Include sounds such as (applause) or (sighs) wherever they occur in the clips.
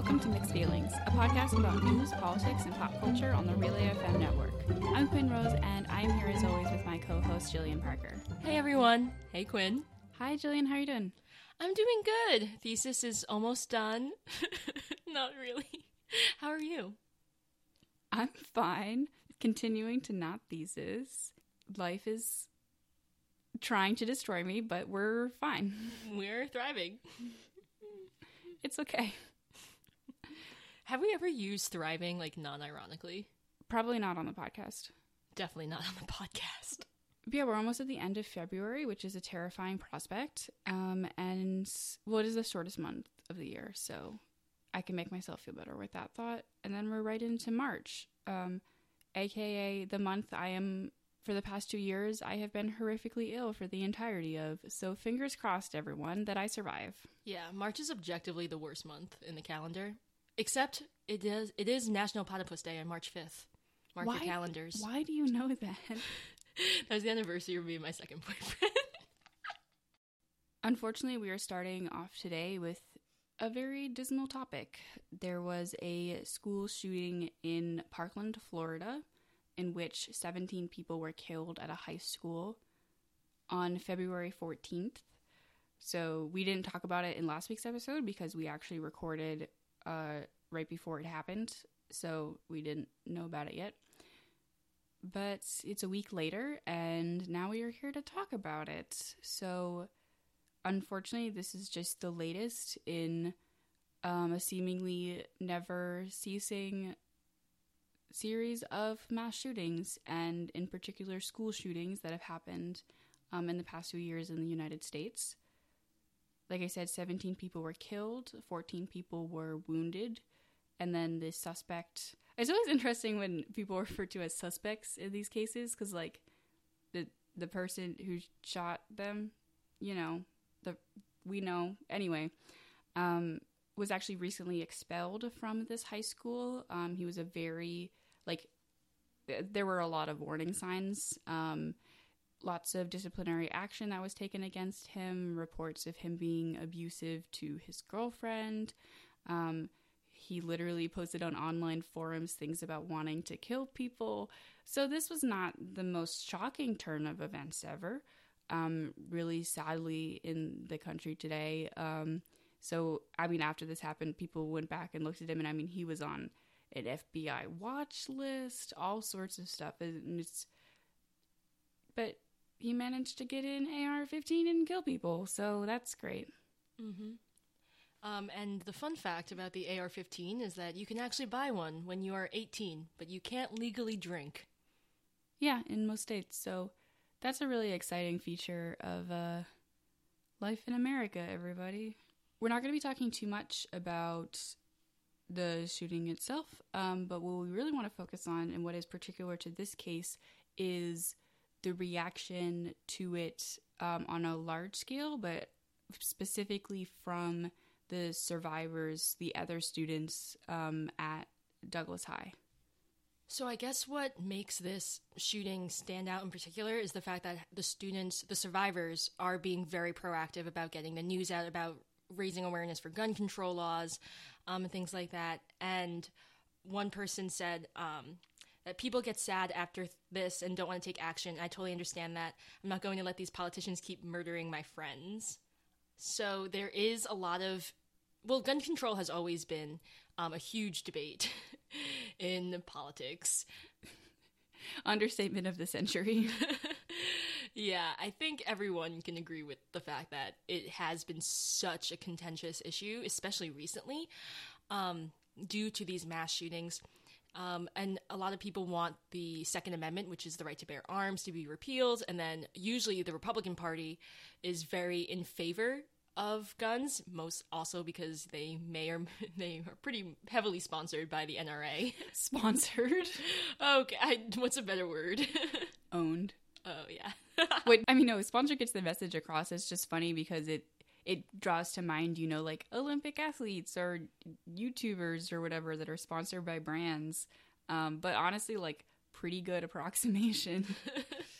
welcome to Mixed Feelings, a podcast about news, politics, and pop culture on the Relay FM network. I'm Quinn Rose, and I'm here as always with my co-host Jillian Parker. Hey everyone. Hey Quinn. Hi, Jillian. How are you doing? I'm doing good. Thesis is almost done. (laughs) not really. How are you? I'm fine. Continuing to not thesis. Life is trying to destroy me, but we're fine. We're thriving. It's okay. Have we ever used thriving like non-ironically? Probably not on the podcast. Definitely not on the podcast. But yeah, we're almost at the end of February, which is a terrifying prospect. Um, and well, it is the shortest month of the year, so I can make myself feel better with that thought. And then we're right into March, um, aka the month I am for the past two years. I have been horrifically ill for the entirety of. So fingers crossed, everyone, that I survive. Yeah, March is objectively the worst month in the calendar. Except it is it is National Platypus Day on March 5th. Mark Why- your calendars. Why do you know that? (laughs) That was the anniversary of me and my second boyfriend. (laughs) Unfortunately, we are starting off today with a very dismal topic. There was a school shooting in Parkland, Florida, in which 17 people were killed at a high school on February 14th. So we didn't talk about it in last week's episode because we actually recorded uh, right before it happened. So we didn't know about it yet. But it's a week later, and now we are here to talk about it. So unfortunately, this is just the latest in um, a seemingly never ceasing series of mass shootings, and in particular, school shootings that have happened um, in the past few years in the United States. Like I said, 17 people were killed, 14 people were wounded, and then the suspect. It's always (laughs) interesting when people referred to as suspects in these cases because, like, the the person who shot them, you know, the we know anyway um was actually recently expelled from this high school um he was a very like there were a lot of warning signs um lots of disciplinary action that was taken against him reports of him being abusive to his girlfriend um he literally posted on online forums things about wanting to kill people so this was not the most shocking turn of events ever um, really sadly in the country today. Um, so, I mean, after this happened, people went back and looked at him, and I mean, he was on an FBI watch list, all sorts of stuff. And it's, but he managed to get in AR 15 and kill people, so that's great. mm-hmm. Um, and the fun fact about the AR 15 is that you can actually buy one when you are 18, but you can't legally drink. Yeah, in most states. So, that's a really exciting feature of uh, life in America, everybody. We're not going to be talking too much about the shooting itself, um, but what we really want to focus on and what is particular to this case is the reaction to it um, on a large scale, but specifically from the survivors, the other students um, at Douglas High. So I guess what makes this shooting stand out in particular is the fact that the students, the survivors, are being very proactive about getting the news out about raising awareness for gun control laws um, and things like that. And one person said um, people get sad after this and don't want to take action. I totally understand that. I'm not going to let these politicians keep murdering my friends. So there is a lot of well, gun control has always been um, a huge debate (laughs) in politics. Understatement of the century. (laughs) yeah, I think everyone can agree with the fact that it has been such a contentious issue, especially recently, um, due to these mass shootings. Um, and a lot of people want the Second Amendment, which is the right to bear arms, to be repealed. And then usually the Republican Party is very in favor of guns, most also because they may or (laughs) they are pretty heavily sponsored by the NRA. (laughs) Sponsored. (laughs) okay, I, what's a better word? Owned. oh yeah. Wait, I mean, no, sponsor gets the message across. It's just funny because it it draws to mind, you know, like Olympic athletes or YouTubers or whatever that are sponsored by brands. Um, but honestly, like pretty good (laughs) approximation.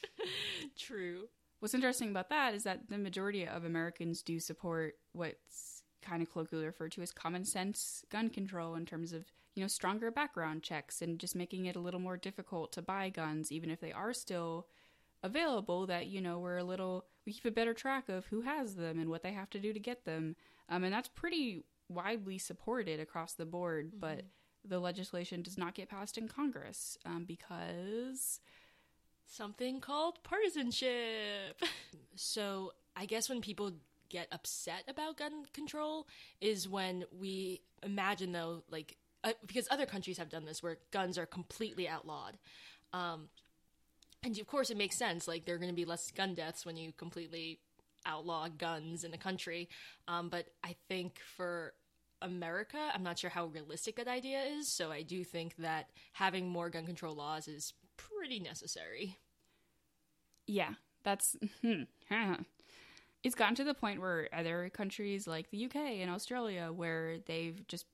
(laughs) True. What's interesting about that is that the majority of Americans do support what's kind of colloquially referred to as common sense gun control in terms of you know stronger background checks and just making it a little more difficult to buy guns even if they are still available that you know we're a little we keep a better track of who has them and what they have to do to get them. Um, and that's pretty widely supported across the board mm-hmm. but the legislation does not get passed in congress um, because something called partisanship. (laughs) So i guess when people get upset about gun control is when we imagine though like uh, because other countries have done this where guns are completely outlawed. Um, and of course it makes sense. Like there are going to be less gun deaths when you completely outlaw guns in the country. Um, but i think for america i'm not sure how realistic that idea is. So i do think that having more gun control laws is pretty necessary. Yeah that's hmm, it's gotten to the point where other countries like the uk and australia where they've just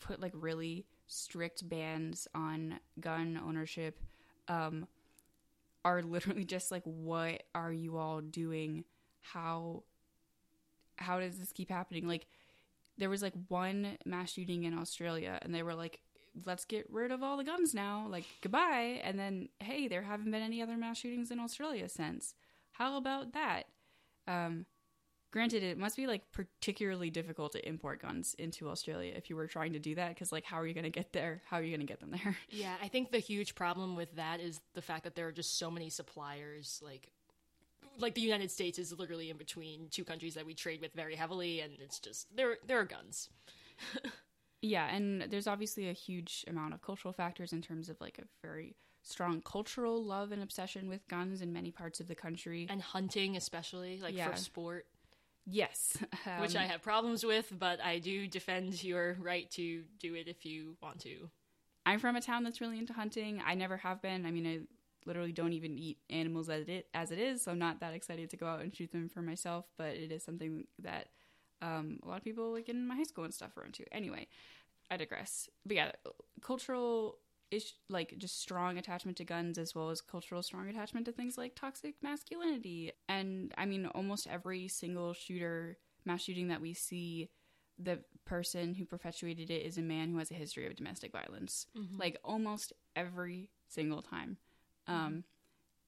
put like really strict bans on gun ownership um, are literally just like what are you all doing? How how does this keep happening? Like there was like one mass shooting in australia and they were like let's get rid of all the guns now. Like goodbye. And then hey there haven't been any other mass shootings in australia since. How about that? Um granted it must be like particularly difficult to import guns into australia if you were trying to do that because like how are you going to get there? How are you going to get them there? (laughs) Yeah i think the huge problem with that is the fact that there are just so many suppliers like like the united states is literally in between two countries that we trade with very heavily and it's just there there are guns. (laughs) Yeah and there's obviously a huge amount of cultural factors in terms of like a very strong cultural love and obsession with guns in many parts of the country. And hunting especially like yeah. for sport Yes. Um, Which I have problems with, but I do defend your right to do it if you want to. I'm from a town that's really into hunting. I never have been. I mean, I literally don't even eat animals as it, as it is, so I'm not that excited to go out and shoot them for myself, but it is something that um, a lot of people like in my high school and stuff are into. Anyway, I digress. But yeah, cultural is like just strong attachment to guns as well as cultural strong attachment to things like toxic masculinity. And I mean, almost every single shooter, mass shooting that we see, the person who perpetuated it is a man who has a history of domestic violence. Mm-hmm. Like almost every single time. Mm-hmm. Um,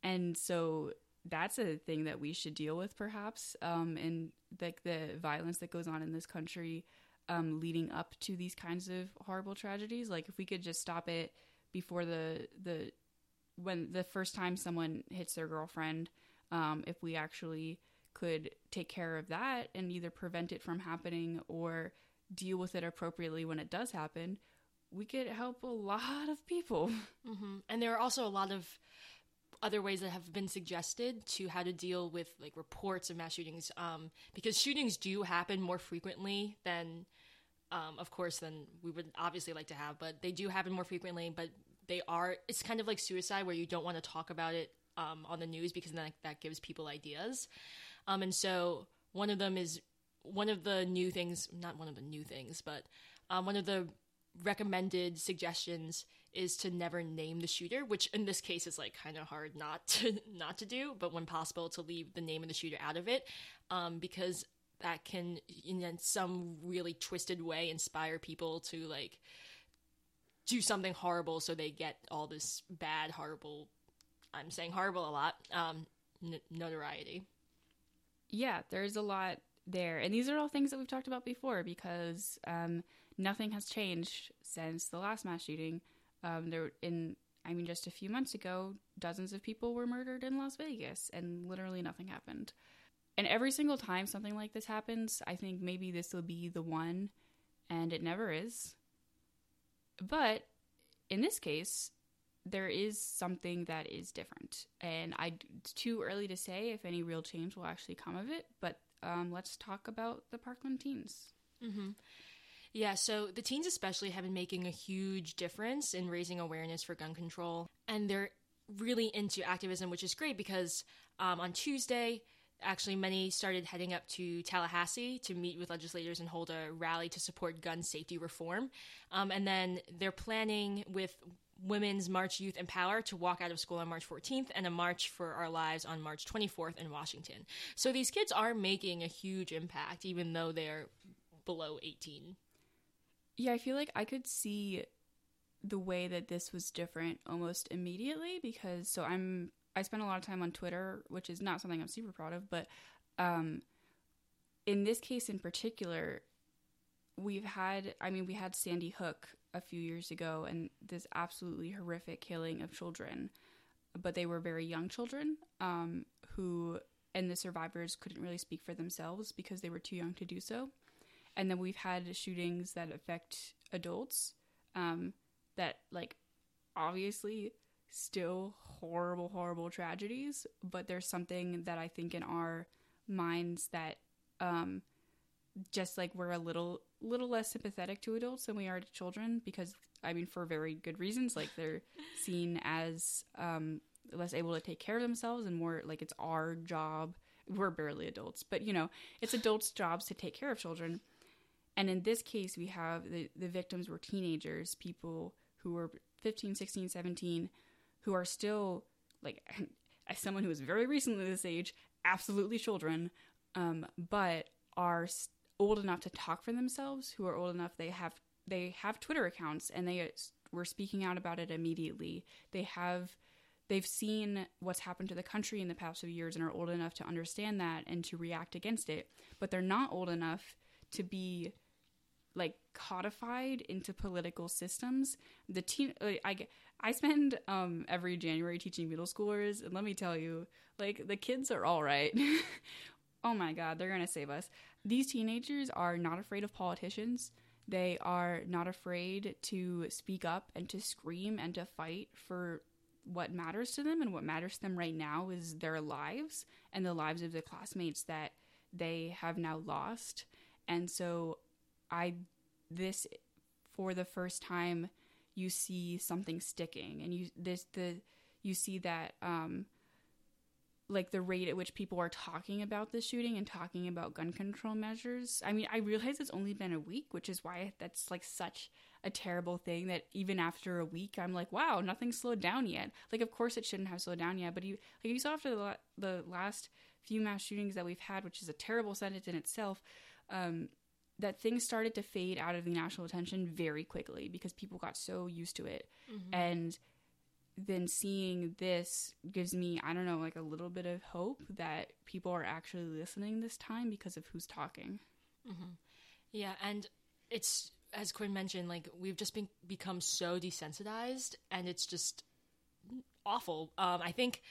and so that's a thing that we should deal with perhaps um, and like the violence that goes on in this country um, leading up to these kinds of horrible tragedies like if we could just stop it before the the when the first time someone hits their girlfriend um, if we actually could take care of that and either prevent it from happening or deal with it appropriately when it does happen we could help a lot of people (laughs) mm-hmm. and there are also a lot of other ways that have been suggested to how to deal with like reports of mass shootings um, because shootings do happen more frequently than um, of course, than we would obviously like to have, but they do happen more frequently. But they are, it's kind of like suicide where you don't want to talk about it um, on the news because then that gives people ideas. Um, and so one of them is one of the new things, not one of the new things, but um, one of the recommended suggestions is to never name the shooter which in this case is like kind of hard not to (laughs) not to do but when possible to leave the name of the shooter out of it um, because that can in some really twisted way inspire people to like do something horrible so they get all this bad horrible i'm saying horrible a lot um n- notoriety. Yeah there's a lot there. And these are all things that we've talked about before because um nothing has changed since the last mass shooting. Um there in i mean just a few months ago dozens of people were murdered in las vegas and literally nothing happened and every single time something like this happens, I think maybe this will be the one, and it never is. But in this case, there is something that is different. And I, it's too early to say if any real change will actually come of it, but um, let's talk about the Parkland teens. Mm-hmm. Yeah, so the teens especially have been making a huge difference in raising awareness for gun control, and they're really into activism, which is great because um, on Tuesday, actually many started heading up to Tallahassee to meet with legislators and hold a rally to support gun safety reform. Um, and then they're planning with Women's March Youth Empower to walk out of school on March 14th and a March for Our Lives on March 24th in Washington. So these kids are making a huge impact, even though they're below 18. Yeah, I feel like I could see the way that this was different almost immediately because so I'm I spend a lot of time on Twitter, which is not something I'm super proud of, but um in this case in particular, we've had I mean we had Sandy Hook a few years ago and this absolutely horrific killing of children, but they were very young children um who and the survivors couldn't really speak for themselves because they were too young to do so. And then we've had shootings that affect adults um, that, like, obviously still horrible, horrible tragedies, but there's something that I think in our minds that um, just like we're a little little less sympathetic to adults than we are to children because I mean for very good reasons like they're seen as um, less able to take care of themselves and more like it's our job. We're barely adults but you know it's adults jobs to take care of children. And in this case we have the, the victims were teenagers people who were 15 16 17 who are still like (laughs) as someone who is very recently this age absolutely children um, but are old enough to talk for themselves who are old enough they have they have twitter accounts and they were speaking out about it immediately. They have they've seen what's happened to the country in the past few years and are old enough to understand that and to react against it but they're not old enough to be like codified into political systems. The teen like, i i spend um every january teaching middle schoolers and let me tell you like the kids are all right. (laughs) Oh my god they're gonna save us. These teenagers are not afraid of politicians. They are not afraid to speak up and to scream and to fight for what matters to them and what matters to them right now is their lives and the lives of the classmates that they have now lost. And so i this for the first time you see something sticking and you this the you see that um like the rate at which people are talking about the shooting and talking about gun control measures. I mean, I realize it's only been a week, which is why that's like such a terrible thing that even after a week I'm like, wow, nothing's slowed down yet. Like of course it shouldn't have slowed down yet, but you like you saw after the the last few mass shootings that we've had, which is a terrible sentence in itself, um, that things started to fade out of the national attention very quickly because people got so used to it. Mm-hmm. And then seeing this gives me, I don't know, like a little bit of hope that people are actually listening this time because of who's talking. Mm-hmm. Yeah, and it's as Quinn mentioned, like we've just been become so desensitized, and it's just awful. Um, I think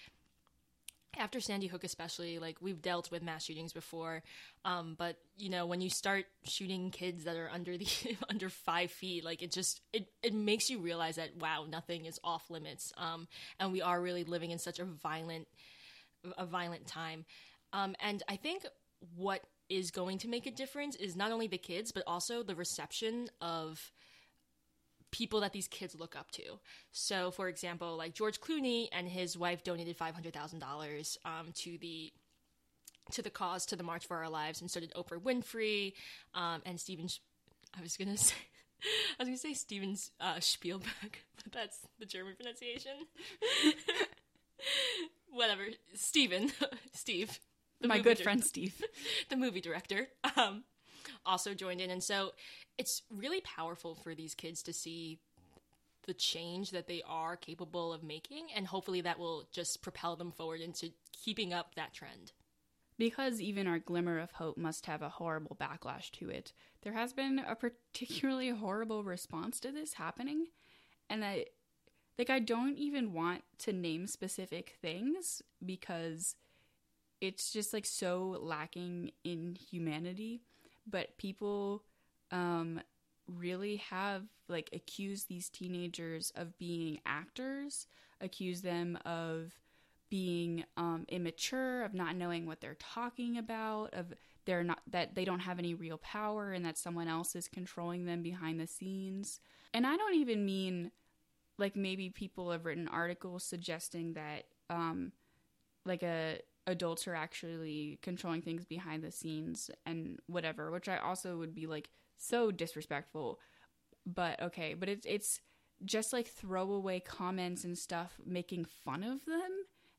after Sandy Hook, especially, like we've dealt with mass shootings before, um, but you know when you start shooting kids that are under the (laughs) under five feet, like it just it it makes you realize that wow, nothing is off limits, um, and we are really living in such a violent a violent time, um, and I think what is going to make a difference is not only the kids but also the reception of people that these kids look up to. So, for example, like George Clooney and his wife donated five hundred thousand um, dollars to the to the cause to the March for Our Lives, and so did Oprah Winfrey um, and Steven. I was gonna (laughs) say. I was gonna say Steven uh, Spielberg, (laughs) but that's the German pronunciation. (laughs) Whatever, Steven, Steve, my good friend Steve, the movie director, um, also joined in, and so it's really powerful for these kids to see the change that they are capable of making. And hopefully that will just propel them forward into keeping up that trend. Because even our glimmer of hope must have a horrible backlash to it there has been a particularly horrible response to this happening. And i like i don't even want to name specific things because it's just like so lacking in humanity but people um, really have like accused these teenagers of being actors, accuse them of being um, immature, of not knowing what they're talking about, of they're not that they don't have any real power and that someone else is controlling them behind the scenes. And I don't even mean like maybe people have written articles suggesting that um, like a adults are actually controlling things behind the scenes and whatever, which I also would be like so disrespectful. But okay, but it's it's just like throwaway comments and stuff making fun of them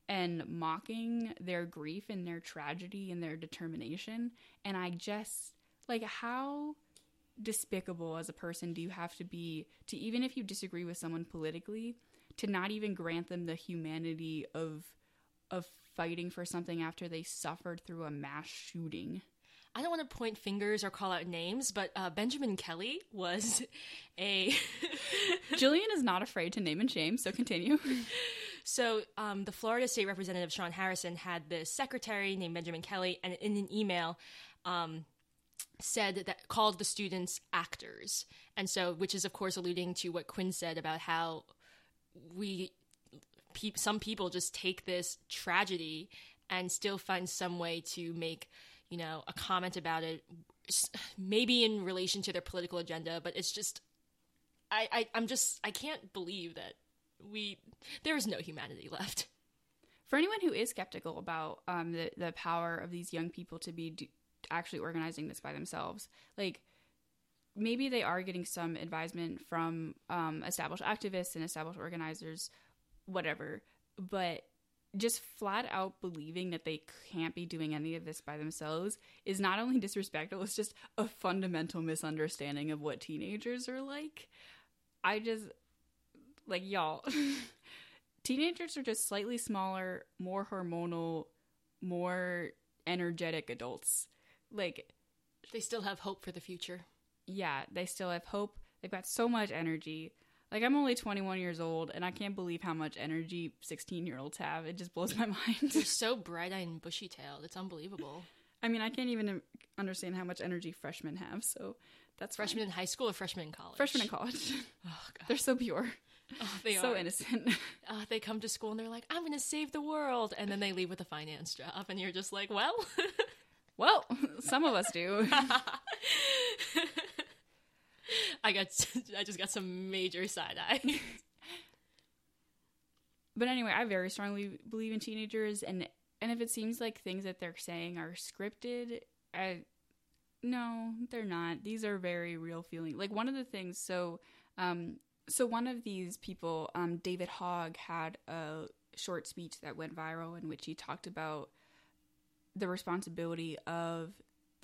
and mocking their grief and their tragedy and their determination and I just like how despicable as a person do you have to be to even if you disagree with someone politically to not even grant them the humanity of of fighting for something after they suffered through a mass shooting I don't want to point fingers or call out names, but uh, Benjamin Kelly was a. (laughs) Jillian is not afraid to name and shame, so continue. (laughs) So, um, the Florida State Representative Shawn Harrison had this secretary named Benjamin Kelly, and in an email, um, said that called the students actors, and so which is of course alluding to what Quinn said about how we pe- some people just take this tragedy and still find some way to make you know a comment about it, maybe in relation to their political agenda, but it's just I, I I'm just I can't believe that we there is no humanity left. For anyone who is skeptical about um, the the power of these young people to be do- actually organizing this by themselves, like maybe they are getting some advisement from um, established activists and established organizers, whatever. But just flat out believing that they can't be doing any of this by themselves is not only disrespectful; it's just a fundamental misunderstanding of what teenagers are like. I just like y'all. (laughs) teenagers are just slightly smaller, more hormonal, more energetic adults. Like, They still have hope for the future. yeah, they still have hope. They've got so much energy. Like, I'm only 21 years old, and I can't believe how much energy 16 year olds have. It just blows my (laughs) mind. They're so bright eyed and bushy tailed. It's unbelievable. I mean, I can't even understand how much energy freshmen have, so that's fine. Freshmen in high school or freshmen in college? Freshmen in college. (laughs) (laughs) Oh, God. They're so pure, Oh, they are so are. innocent. Uh, they come to school and they're like, I'm going to save the world. And then they leave with a finance job. And you're just like, well, well, some of us do. (laughs) I got, (laughs) I just got some major side eye. (laughs) but anyway, I very strongly believe in teenagers, and and if it seems like things that they're saying are scripted, I no, they're not. These are very real feelings. Like one of the things, so um, so one of these people, um, David Hogg, had a short speech that went viral in which he talked about the responsibility of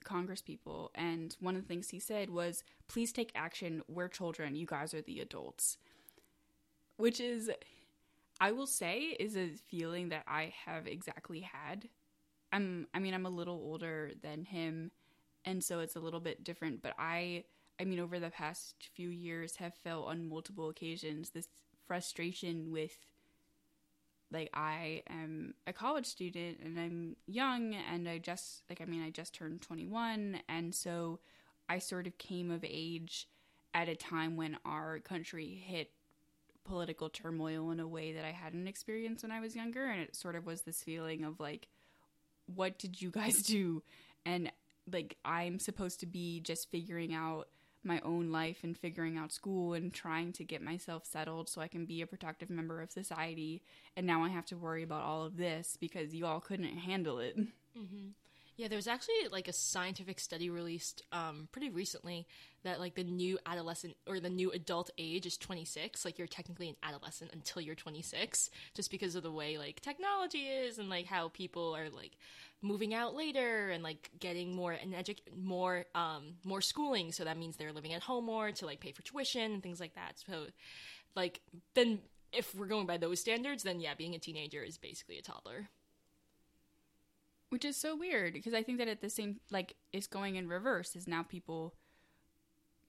Congress people, and one of the things he said was, "Please take action. We're children. You guys are the adults," which is I will say is a feeling that I have exactly had. I'm I mean I'm a little older than him and so it's a little bit different, but I I mean over the past few years have felt on multiple occasions this frustration with like I am a college student and I'm young and I just like I mean I just turned 21 and so I sort of came of age at a time when our country hit political turmoil in a way that I hadn't experienced when I was younger. And it sort of was this feeling of like, what did you guys (laughs) do? And like, I'm supposed to be just figuring out my own life and figuring out school and trying to get myself settled so I can be a productive member of society. And now I have to worry about all of this because you all couldn't handle it. Mm-hmm. Yeah, there was actually like a scientific study released um, pretty recently that like the new adolescent or the new adult age is 26. Like you're technically an adolescent until you're 26, just because of the way like technology is and like how people are like moving out later and like getting more and edu- more um more schooling. So that means they're living at home more to like pay for tuition and things like that. So like then if we're going by those standards, then yeah, being a teenager is basically a toddler. Which is so weird because I think that at the same like it's going in reverse is now people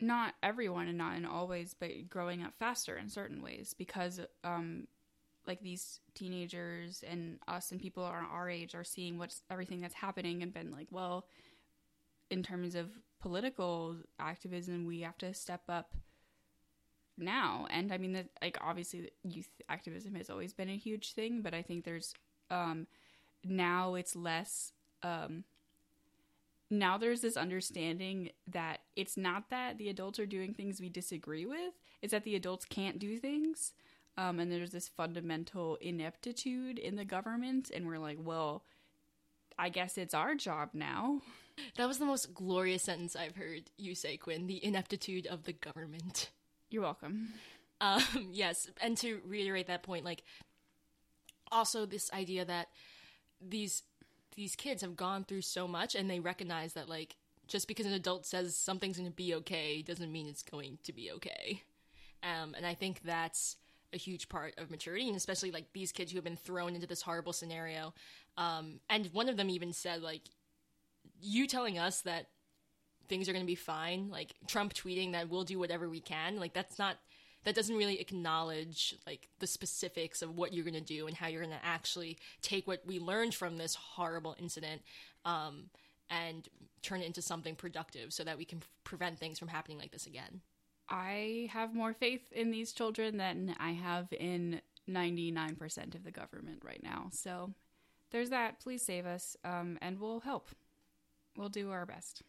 not everyone and not in all ways but growing up faster in certain ways because um like these teenagers and us and people are our age are seeing what's everything that's happening and been like well in terms of political activism we have to step up now. And i mean that like obviously youth activism has always been a huge thing but i think there's um now it's less um now there's this understanding that it's not that the adults are doing things we disagree with it's that the adults can't do things um, and there's this fundamental ineptitude in the government and we're like well i guess it's our job now That was the most glorious sentence I've heard you say, Quinn. The ineptitude of the government. you're welcome Um, yes, and to reiterate that point, like also this idea that these these kids have gone through so much, and they recognize that like just because an adult says something's going to be okay doesn't mean it's going to be okay. Um, and I think that's a huge part of maturity, and especially like these kids who have been thrown into this horrible scenario. Um, and one of them even said, like, you telling us that things are going to be fine, like Trump tweeting that we'll do whatever we can, like, that's not, that doesn't really acknowledge like the specifics of what you're going to do and how you're going to actually take what we learned from this horrible incident um, and turn it into something productive so that we can prevent things from happening like this again. I have more faith in these children than I have in 99% of the government right now. So there's that. Please save us, um, and we'll help. We'll do our best.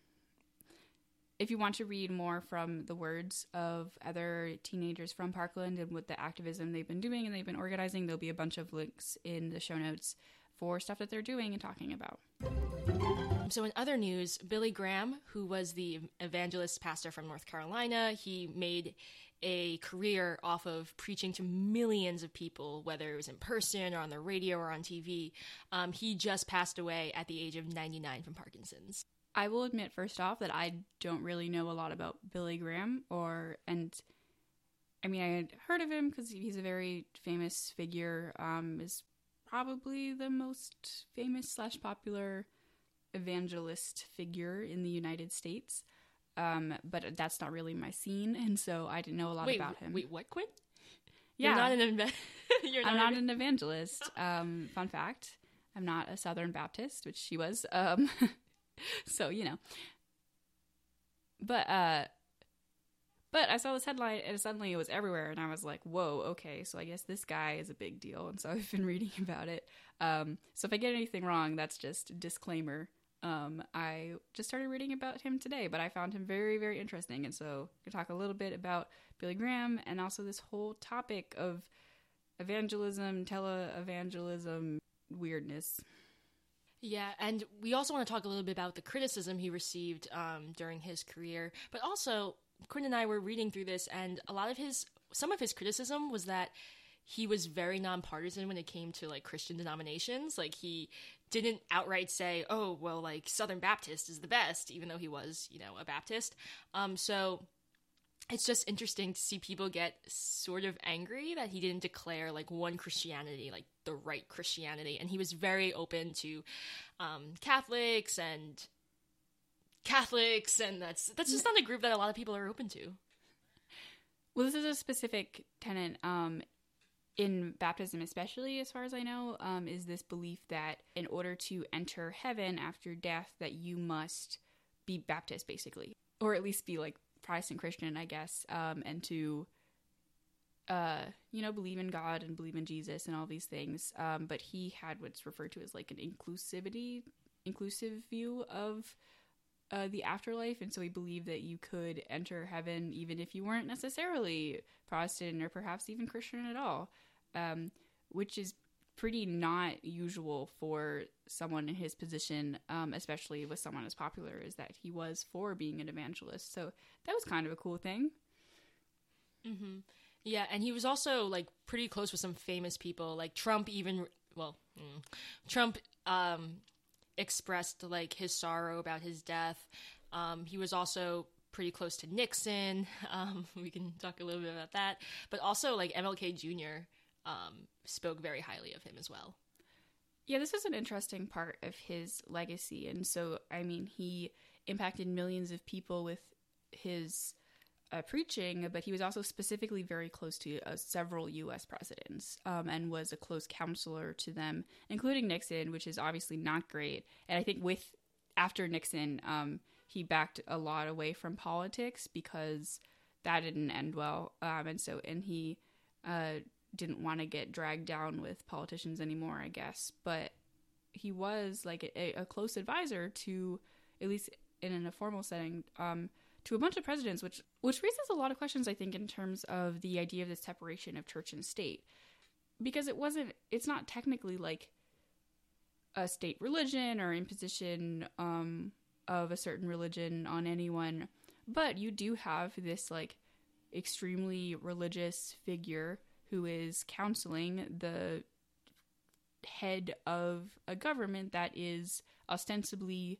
If you want to read more from the words of other teenagers from Parkland and what the activism they've been doing and they've been organizing, there'll be a bunch of links in the show notes for stuff that they're doing and talking about. So, in other news, Billy Graham, who was the evangelist pastor from North Carolina, he made a career off of preaching to millions of people, whether it was in person or on the radio or on TV. Um, he just passed away at the age of 99 from Parkinson's. I will admit, first off, that I don't really know a lot about Billy Graham, or and I mean, I had heard of him because he's a very famous figure. Um, is probably the most famous slash popular evangelist figure in the United States. Um, but that's not really my scene, and so I didn't know a lot wait, about him. Wait, what, Quinn? Yeah, You're not an ev- (laughs) You're I'm not an evangelist. Um, fun fact: I'm not a Southern Baptist, which she was. Um, (laughs) (laughs) so you know, but uh, but I saw this headline and suddenly it was everywhere, and I was like, "Whoa, okay." So I guess this guy is a big deal, and so (laughs) I've been reading about it. Um, so if I get anything wrong, that's just disclaimer. Um, I just started reading about him today, but I found him very, very interesting. And so I talk a little bit about Billy Graham and also this whole topic of evangelism, tele-evangelism weirdness. Yeah, and we also want to talk a little bit about the criticism he received um, during his career. But also, Quinn and I were reading through this, and a lot of his, some of his criticism was that he was very nonpartisan when it came to like Christian denominations. Like he didn't outright say, "Oh, well, like Southern Baptist is the best," even though he was, you know, a Baptist. Um, so it's just interesting to see people get sort of angry that he didn't declare like one Christianity, like the right Christianity, and he was very open to um, Catholics and Catholics, and that's that's just not a group that a lot of people are open to. Well, this is a specific tenet um, in baptism, especially as far as I know, um, is this belief that in order to enter heaven after death, that you must be Baptist, basically, or at least be like Protestant Christian, I guess, um, and to, uh, you know, believe in God and believe in Jesus and all these things. Um, but he had what's referred to as like an inclusivity, inclusive view of uh, the afterlife, and so he believed that you could enter heaven even if you weren't necessarily Protestant or perhaps even Christian at all um, which is pretty not usual for someone in his position, um, especially with someone as popular as that he was for being an evangelist. So that was kind of a cool thing. Mm-hmm. Yeah, and he was also like pretty close with some famous people, like Trump. Even well, mm, Trump um, expressed like his sorrow about his death. Um, he was also pretty close to Nixon. (laughs) Um, we can talk a little bit about that, but also like MLK Jr um, spoke very highly of him as well. Yeah, this is an interesting part of his legacy. And so, I mean, he impacted millions of people with his uh, preaching, but he was also specifically very close to uh, several U.S. presidents um, and was a close counselor to them, including Nixon, which is obviously not great. And I think with after Nixon, um, he backed a lot away from politics because that didn't end well. Um, and so, and he uh, didn't want to get dragged down with politicians anymore, I guess. But he was like a, a close advisor to, at least in a formal setting, um, to a bunch of presidents, which which raises a lot of questions, I think, in terms of the idea of the separation of church and state, because it wasn't, it's not technically like a state religion or imposition um, of a certain religion on anyone, but you do have this like extremely religious figure who is counseling the head of a government that is ostensibly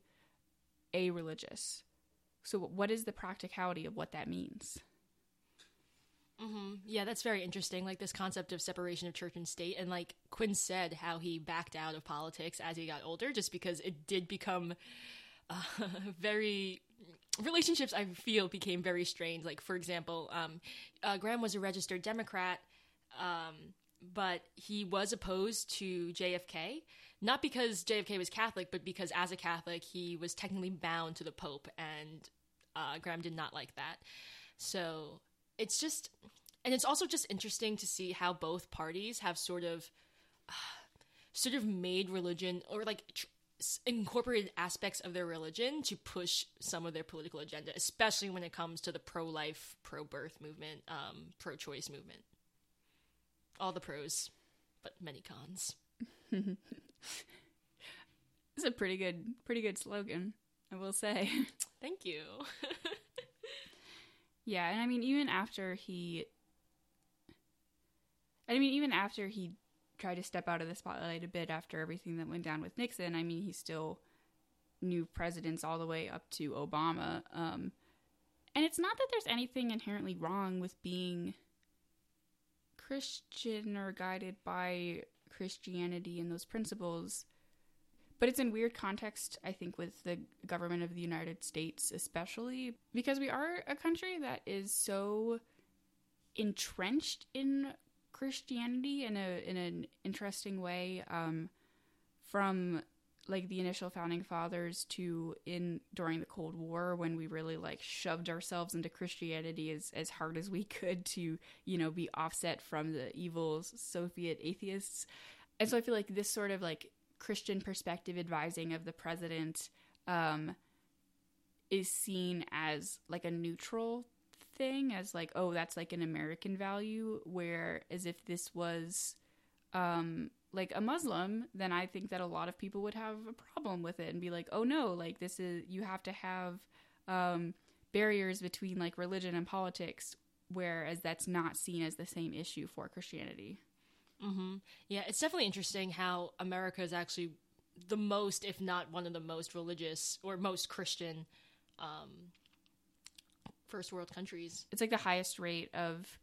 a religious. So, what is the practicality of what that means? Mm-hmm. Yeah, that's very interesting. Like this concept of separation of church and state, and like Quinn said, how he backed out of politics as he got older, just because it did become uh, (laughs) very relationships. I feel became very strained. Like for example, um, uh, Graham was a registered Democrat, um, but he was opposed to JFK. Not because JFK was Catholic, but because as a Catholic, he was technically bound to the Pope, and uh, Graham did not like that. So it's just and it's also just interesting to see how both parties have sort of uh, (sighs) sort of made religion or like tr- incorporated aspects of their religion to push some of their political agenda especially when it comes to the pro-life pro-birth movement um, pro-choice movement all the pros but many cons (laughs) it's a pretty good pretty good slogan i will say (laughs) thank you (laughs) Yeah, and I mean even after he I mean even after he tried to step out of the spotlight a bit after everything that went down with Nixon, I mean he still knew presidents all the way up to Obama. Um and it's not that there's anything inherently wrong with being Christian or guided by Christianity and those principles but it's in weird context i think with the government of the united states especially because we are a country that is so entrenched in christianity in a in an interesting way um, from like the initial founding fathers to in during the cold war when we really like shoved ourselves into christianity as as hard as we could to you know be offset from the evil soviet atheists. And so i feel like this sort of like Christian perspective advising of the president um, is seen as like a neutral thing, as like, oh, that's like an American value, where as if this was um, like a Muslim, then I think that a lot of people would have a problem with it and be like, oh no, like this is, you have to have um, barriers between like religion and politics, whereas that's not seen as the same issue for Christianity. Mm-hmm. Yeah, it's definitely interesting how America is actually the most, if not one of the most religious or most Christian um, first world countries. It's like the highest rate of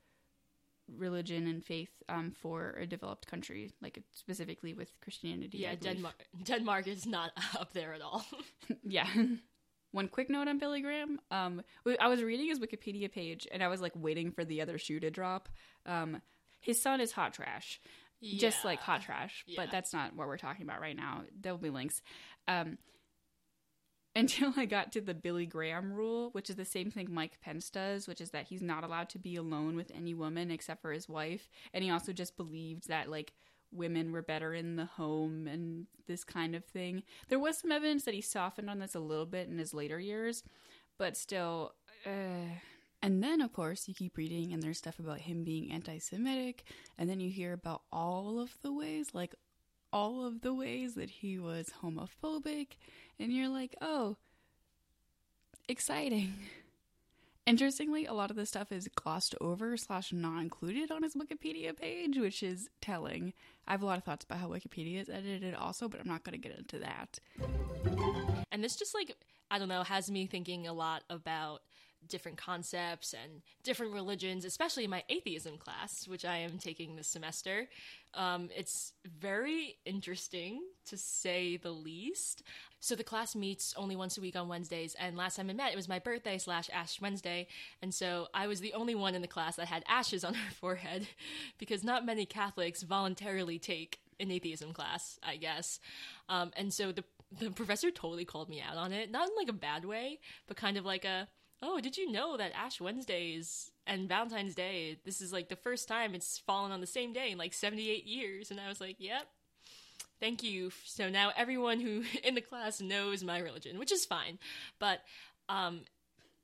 religion and faith um, for a developed country, like specifically with Christianity. Yeah, Denmark. Denmark is not (laughs) up there at all. (laughs) yeah. One quick note on Billy Graham. Um, I was reading his Wikipedia page and I was like waiting for the other shoe to drop. Um, his son is hot trash. Yeah. Just like hot trash, yeah. but that's not what we're talking about right now. There'll be links. Um, until I got to the Billy Graham rule, which is the same thing Mike Pence does, which is that he's not allowed to be alone with any woman except for his wife. And he also just believed that, like, women were better in the home and this kind of thing. There was some evidence that he softened on this a little bit in his later years, but still, uh, and then, of course, you keep reading, and there's stuff about him being anti Semitic, and then you hear about all of the ways, like all of the ways that he was homophobic, and you're like, oh, exciting. (laughs) Interestingly, a lot of this stuff is glossed over slash not included on his Wikipedia page, which is telling. I have a lot of thoughts about how Wikipedia is edited also, but I'm not going to get into that. And this just like, I don't know, has me thinking a lot about different concepts and different religions, especially in my atheism class, which I am taking this semester. Um, it's very interesting to say the least. So the class meets only once a week on Wednesdays, and last time I met, it was my birthday slash Ash Wednesday, and so I was the only one in the class that had ashes on her (laughs) forehead, because not many Catholics voluntarily take an atheism class, I guess. Um, and so the the professor totally called me out on it, not in like a bad way, but kind of like a oh, did you know that Ash Wednesdays and Valentine's Day, this is like the first time it's fallen on the same day in like 78 years? And I was like, yep. Thank you. So now everyone who (laughs) in the class knows my religion, which is fine. But um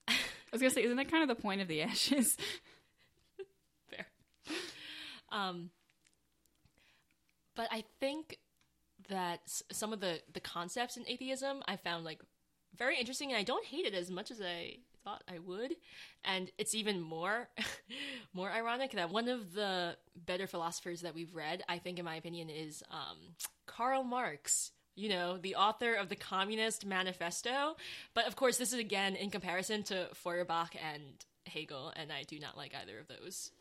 I was gonna say, isn't that kind of the point of the ashes? (laughs) Fair. Um but I think that some of the the concepts in atheism I found like very interesting and I don't hate it as much as I thought I would. And it's even more (laughs) more ironic that one of the better philosophers that we've read, I think in my opinion, is um, Karl Marx. you know, the author of the Communist Manifesto. But of course, this is again in comparison to Feuerbach and Hegel, and I do not like either of those.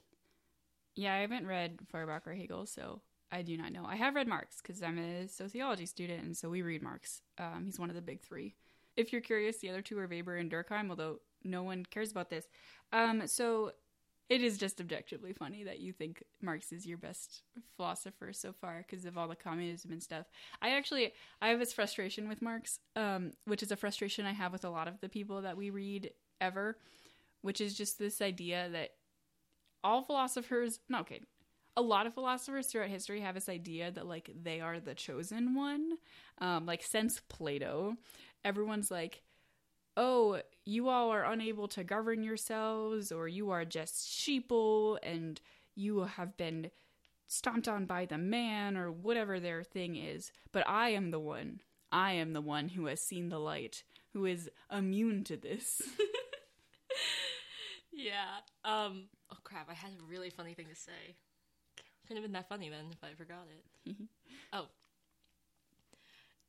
Yeah, I haven't read Feuerbach or Hegel, so I do not know. I have read Marx because I'm a sociology student, and so we read Marx. Um, he's one of the big three. If you're curious, the other two are Weber and Durkheim, although no one cares about this. Um, so it is just objectively funny that you think Marx is your best philosopher so far because of all the communism and stuff. I actually I have this frustration with Marx, um, which is a frustration I have with a lot of the people that we read ever, which is just this idea that all philosophers, no, okay, a lot of philosophers throughout history have this idea that like they are the chosen one. Um, like since Plato, everyone's like, "Oh, you all are unable to govern yourselves, or you are just sheeple, and you have been stomped on by the man, or whatever their thing is. But I am the one. I am the one who has seen the light, who is immune to this." (laughs) yeah. Um. Oh crap! I had a really funny thing to say. Couldn't have been that funny then if I forgot it. (laughs) oh.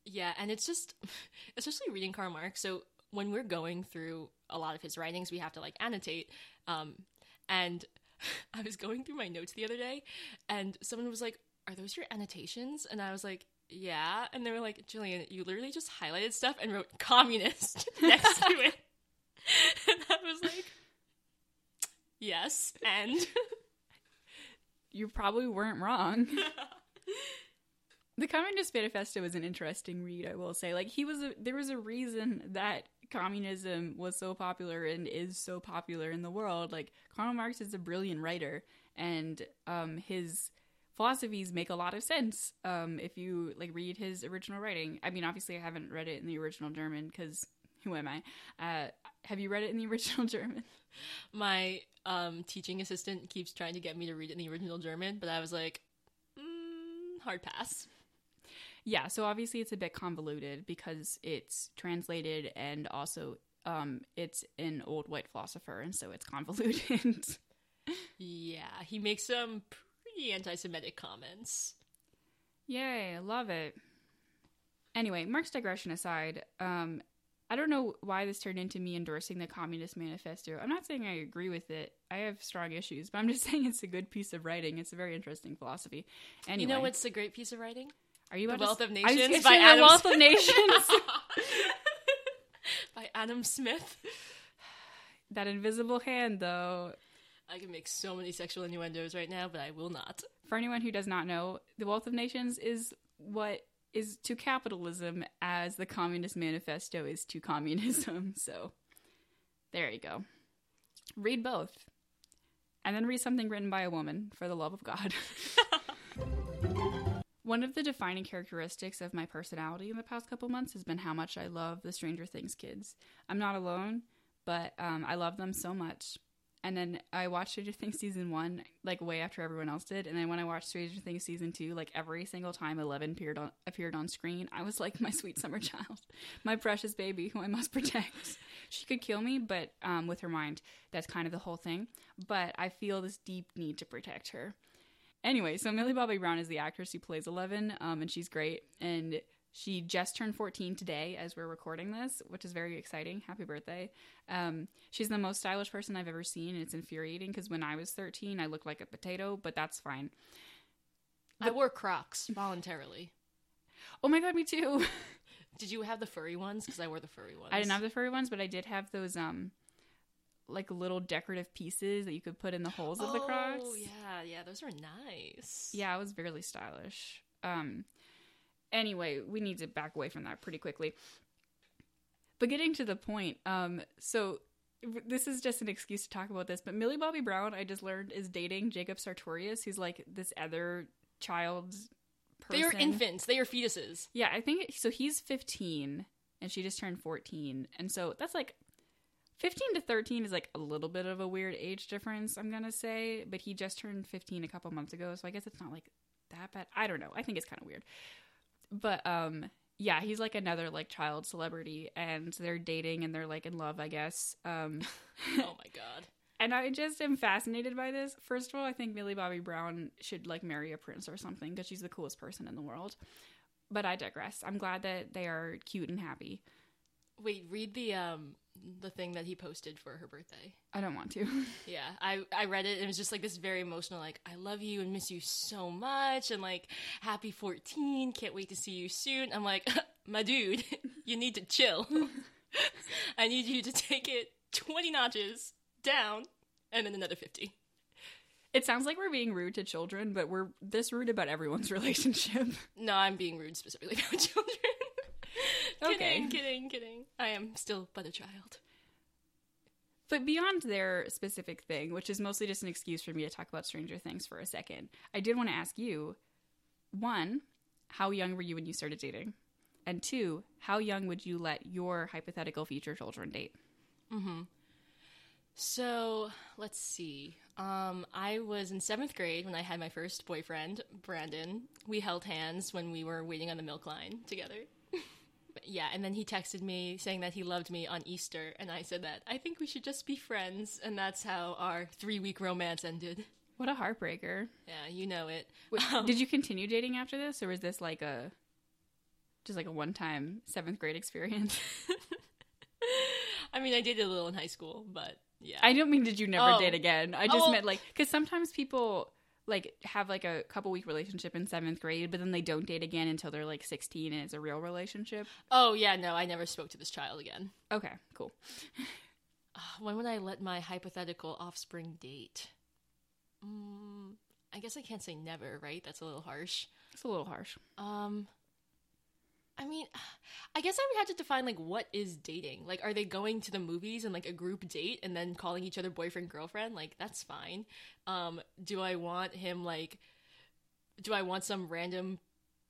Yeah, and it's just, (laughs) especially reading Karl Marx. So when we're going through a lot of his writings, we have to like annotate. Um, and (laughs) I was going through my notes the other day, and someone was like, "Are those your annotations?" And I was like, "Yeah." And they were like, "Jillian, you literally just highlighted stuff and wrote communist (laughs) next to it." (laughs) and I was like, "Yes," and you probably weren't wrong. the Communist Manifesto was an interesting read, I will say. Like he was a, there was a reason that communism was so popular and is so popular in the world. Like Karl Marx is a brilliant writer and um his philosophies make a lot of sense um if you like read his original writing. I mean, obviously I haven't read it in the original German cuz who am I? Uh have you read it in the (laughs) original German? My um, teaching assistant keeps trying to get me to read it in the original German, but I was like, mm, hard pass. Yeah, so obviously it's a bit convoluted because it's translated and also um, it's an old white philosopher, and so it's (laughs) convoluted. yeah, he makes some pretty anti Semitic comments. Yay, I love it. Anyway, Marx digression aside, um, I don't know why this turned into me endorsing the Communist Manifesto. I'm not saying I agree with it. I have strong issues, but I'm just (laughs) saying it's a good piece of writing. It's a very interesting philosophy. Anyway, you know what's a great piece of writing? Are you the about Wealth to, of Nations by The Adam Wealth of Nations. (laughs) (laughs) by Adam Smith. (sighs) that invisible hand, though. I can make so many sexual innuendos right now, but I will not. For anyone who does not know, The Wealth of Nations is what is to capitalism as the Communist Manifesto is to communism. (laughs) So there you go. Read both. And then read something written by a woman, for the love of God. One of the defining characteristics of my personality in the past couple months has been how much I love the Stranger Things kids. I'm not alone, but um, I love them so much. And then I watched Stranger Things season one, like way after everyone else did. And then when I watched Stranger Things season two, like every single time Eleven appeared on appeared on screen, I was like (laughs) my sweet summer child, my precious baby who I must protect. she could kill me, but um, with her mind, that's kind of the whole thing. But I feel this deep need to protect her. Anyway, so Millie Bobby Brown is the actress who plays Eleven, um, and she's great. And she just turned 14 today as we're recording this, which is very exciting. Happy birthday. Um, she's the most stylish person I've ever seen, and it's infuriating because when I was 13, I looked like a potato, but that's fine. I wore Crocs voluntarily. Oh my god, me too. (laughs) Did you have the furry ones? Because I wore the furry ones. I didn't have the furry ones, but I did have those um like little decorative pieces that you could put in the holes of the Crocs. Oh yeah, yeah, those are nice. Yeah, it was really stylish. Um anyway, we need to back away from that pretty quickly. But getting to the point, um, so this is just an excuse to talk about this, but Millie Bobby Brown, I just learned, is dating Jacob Sartorius, who's like this other child's person. They are infants. They are fetuses. Yeah, I think so. He's 15 and she just turned 14. And so that's like 15 to 13 is like a little bit of a weird age difference, I'm going to say. But he just turned 15 a couple months ago. So I guess it's not like that bad. I don't know. I think it's kind of weird. But um yeah, he's like another like child celebrity and they're dating and they're like in love, I guess. Um (laughs) oh my god. and I just am fascinated by this. First of all, I think Millie Bobby Brown should like marry a prince or something because she's the coolest person in the world. but I digress. I'm glad that they are cute and happy. Wait, read the um the thing that he posted for her birthday. I don't want to. (laughs) Yeah, I I read it. and It was just like this very emotional, like I love you and miss you so much, and like happy fourteen, can't wait to see you soon. I'm like, (laughs) my dude, (laughs) you need to chill. I need you to take it twenty notches down, and then another fifty. It sounds like we're being rude to children, but we're this rude about everyone's relationship. No, I'm being rude specifically about children. Okay. kidding, kidding, kidding. I am still but a child. But beyond their specific thing, which is mostly just an excuse for me to talk about Stranger Things for a second, I did want to ask you one, how young were you when you started dating? And two, how young would you let your hypothetical future children date? So let's see. Um, I was in seventh grade when I had my first boyfriend, Brandon. We held hands when we were waiting on the milk line together. Yeah, and then he texted me saying that he loved me on Easter, and I said that I think we should just be friends, and that's how our three week romance ended. What a heartbreaker. Yeah, you know it. Wait, (laughs) um, did you continue dating after this, or was this like a just like a one time seventh grade experience? (laughs) I mean, I dated a little in high school, but yeah. I don't mean did you never Oh. date again. I oh, just Oh. meant like because sometimes people like have like a couple week relationship in seventh grade, but then they don't date again until they're like sixteen and it's a real relationship. oh, yeah, no, I never spoke to this child again. Okay, cool. (laughs) When would I let my hypothetical offspring date? Mm, I guess I can't say never, right? That's a little harsh. It's a little harsh. Um, I mean, I guess I would have to define like what is dating. Like, are they going to the movies and like a group date and then calling each other boyfriend girlfriend? Like, that's fine. Um, do I want him like? Do I want some random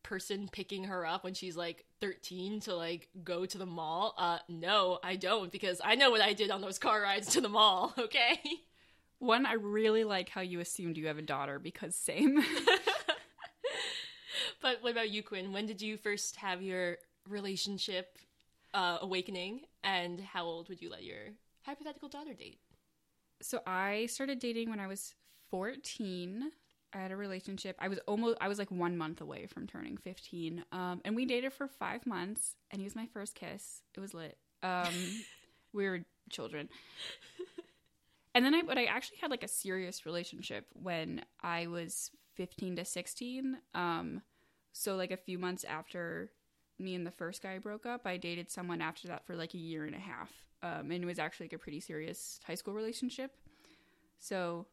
person picking her up when she's like 13 to like go to the mall? Uh, no, I don't because I know what I did on those car rides to the mall. (laughs) Okay. One, I really like how you assumed you have a daughter because same. (laughs) But what about you, Quinn? When did you first have your relationship uh, awakening, and how old would you let your hypothetical daughter date? so I started dating when I was fourteen. I had a relationship. I was almost I was like one month away from turning fifteen. Um, and we dated for five months, and he was my first kiss. It was lit. Um, (laughs) we were children. And then I, but I actually had like a serious relationship when I was 15 to 16. Um, so like a few months after me and the first guy broke up, I dated someone after that for like a year and a half. Um, and it was actually like a pretty serious high school relationship. So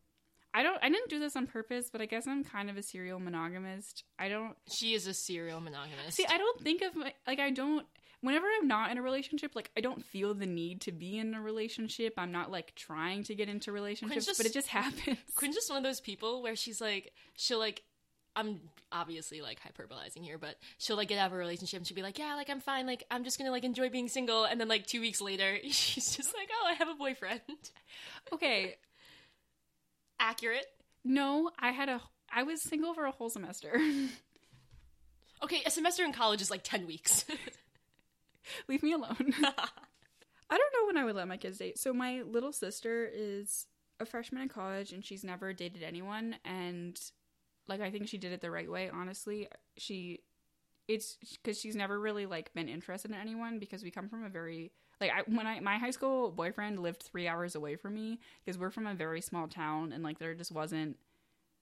I don't, I didn't do this on purpose, but I guess I'm kind of a serial monogamist. I don't, She is a serial monogamist. See, I don't think of my like I don't whenever I'm not in a relationship, like I don't feel the need to be in a relationship. I'm not like trying to get into relationships, just- but it just (laughs) happens. Quinn's just one of those people where she's like, she'll like, I'm obviously like hyperbolizing here, but she'll like get out of a relationship and she'll be like, yeah, like I'm fine, like I'm just gonna like enjoy being single, and then like two weeks later, (laughs) she's just like, oh, I have a boyfriend. (laughs) Okay, Accurate. no, I had a I was single for a whole semester. (laughs) Okay, a semester in college is like ten weeks. Leave me alone. I don't know when I would let my kids date. So my little sister is a freshman in college and she's never dated anyone and like I think she did it the right way, honestly. She it's cuz she's never really like been interested in anyone because we come from a very like I when I my high school boyfriend lived 3 hours away from me because we're from a very small town and like there just wasn't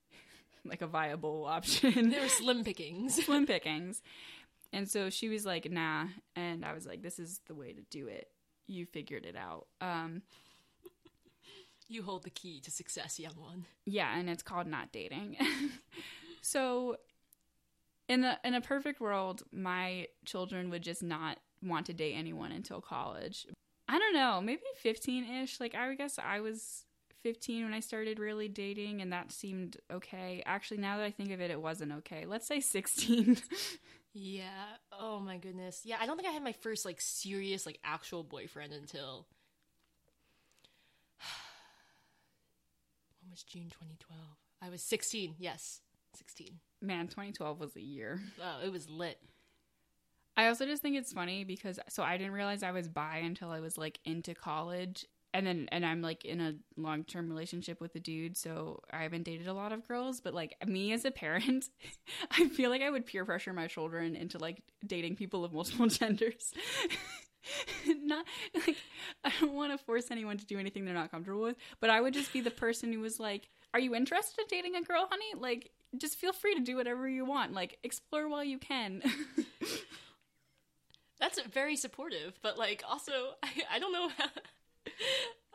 (laughs) like a viable (laughs) option there were slim pickings. (laughs) slim pickings. And so she was like, nah. And I was like, this is the way to do it. You figured it out. Um, You hold the key to success, young one. yeah, and it's called not dating. (laughs) so in the in a perfect world, my children would just not want to date anyone until college. I don't know, maybe 15-ish. Like I guess I was 15 when I started really dating and that seemed okay. Actually, now that I think of it, it wasn't okay. Let's say 16. (laughs) Yeah. Oh my goodness. Yeah, I don't think I had my first like serious like actual boyfriend until when was June 2012? I was 16. Yes, 16. Man, 2012 was a year. Oh, it was lit. I also just think it's funny because so I didn't realize I was bi until I was like into college and then and I'm like in a long term relationship with a dude, so I haven't dated a lot of girls. But like me as a parent, (laughs) I feel like I would peer pressure my children into like dating people of multiple (laughs) genders. (laughs) not like I don't want to force anyone to do anything they're not comfortable with, but I would just be the person who was like, "Are you interested in dating a girl, honey? Like, just feel free to do whatever you want. Like, explore while you can." (laughs) That's very supportive, but like also, (laughs) I, I don't know. How,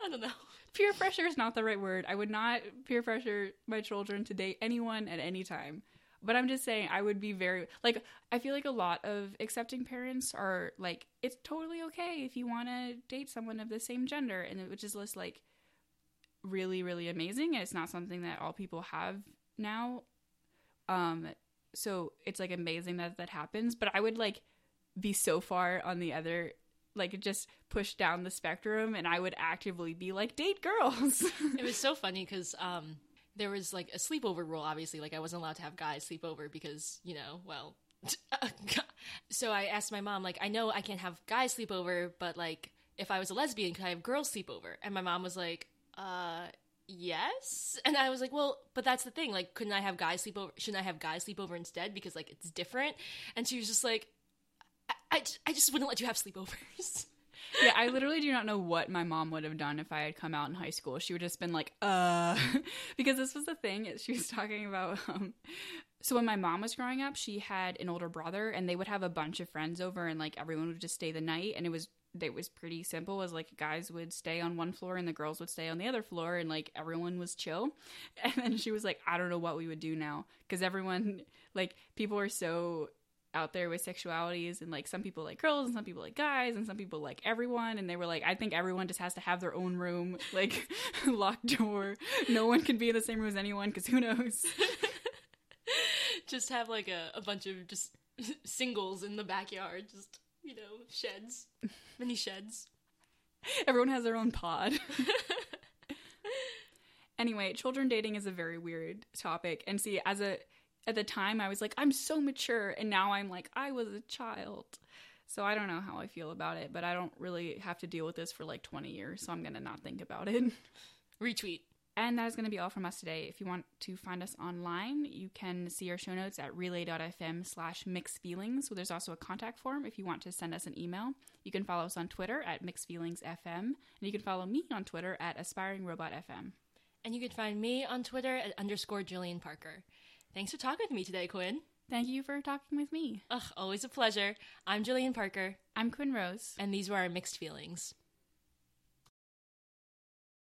I don't know. peer pressure is not the right word. I would not peer pressure my children to date anyone at any time. But I'm just saying, I would be very like. I feel like a lot of accepting parents are like, it's totally okay if you want to date someone of the same gender, and which is just like really, really amazing. And it's not something that all people have now. Um, so it's like amazing that that happens. But I would like be so far on the other like just push down the spectrum and I would actively be like date girls. (laughs) it was so funny because um, there was like a sleepover rule. Obviously, like I wasn't allowed to have guys sleep over because you know, well. (laughs) so I asked my mom, like, I know I can't have guys sleep over, but like, if I was a lesbian, could I have girls sleep over? And my mom was like, uh, yes. And I was like, well, but that's the thing. Like, couldn't I have guys sleep over? Shouldn't I have guys sleep over instead because like it's different? And she was just like, I, I, I just wouldn't let you have sleepovers. (laughs) yeah, I literally do not know what my mom would have done if I had come out in high school. She would have just been like, uh, (laughs) because this was the thing. She was talking about, um, so when my mom was growing up, she had an older brother and they would have a bunch of friends over and like everyone would just stay the night. And it was, it was pretty simple as like guys would stay on one floor and the girls would stay on the other floor and like everyone was chill. (laughs) And then she was like, I don't know what we would do now because everyone, like, people are so out there with sexualities and like some people like girls and some people like guys and some people like everyone and they were like i think everyone just has to have their own room (laughs) like (laughs) locked door. No one can be in the same room as anyone because who knows? (laughs) Just have like a, a bunch of just singles in the backyard, just you know, sheds, mini sheds. everyone has their own pod. Anyway children dating is a very weird topic and see as a at the time i was like i'm so mature and now i'm like i was a child so i don't know how i feel about it but i don't really have to deal with this for like 20 years so i'm gonna not think about it (laughs) Retweet. And that is going to be all from us today. If you want to find us online, you can see our show notes at relay.fm slash mixed feelings. So there's also a contact form if you want to send us an email. You can follow us on Twitter at mixed feelings FM, and you can follow me on Twitter at aspiring robot FM. And you can find me on Twitter at underscore Jillian Parker. Thanks for talking with me today, Quinn. Thank you for talking with me. Ugh, always a pleasure. I'm Jillian Parker, I'm Quinn Rose. and these were our mixed feelings.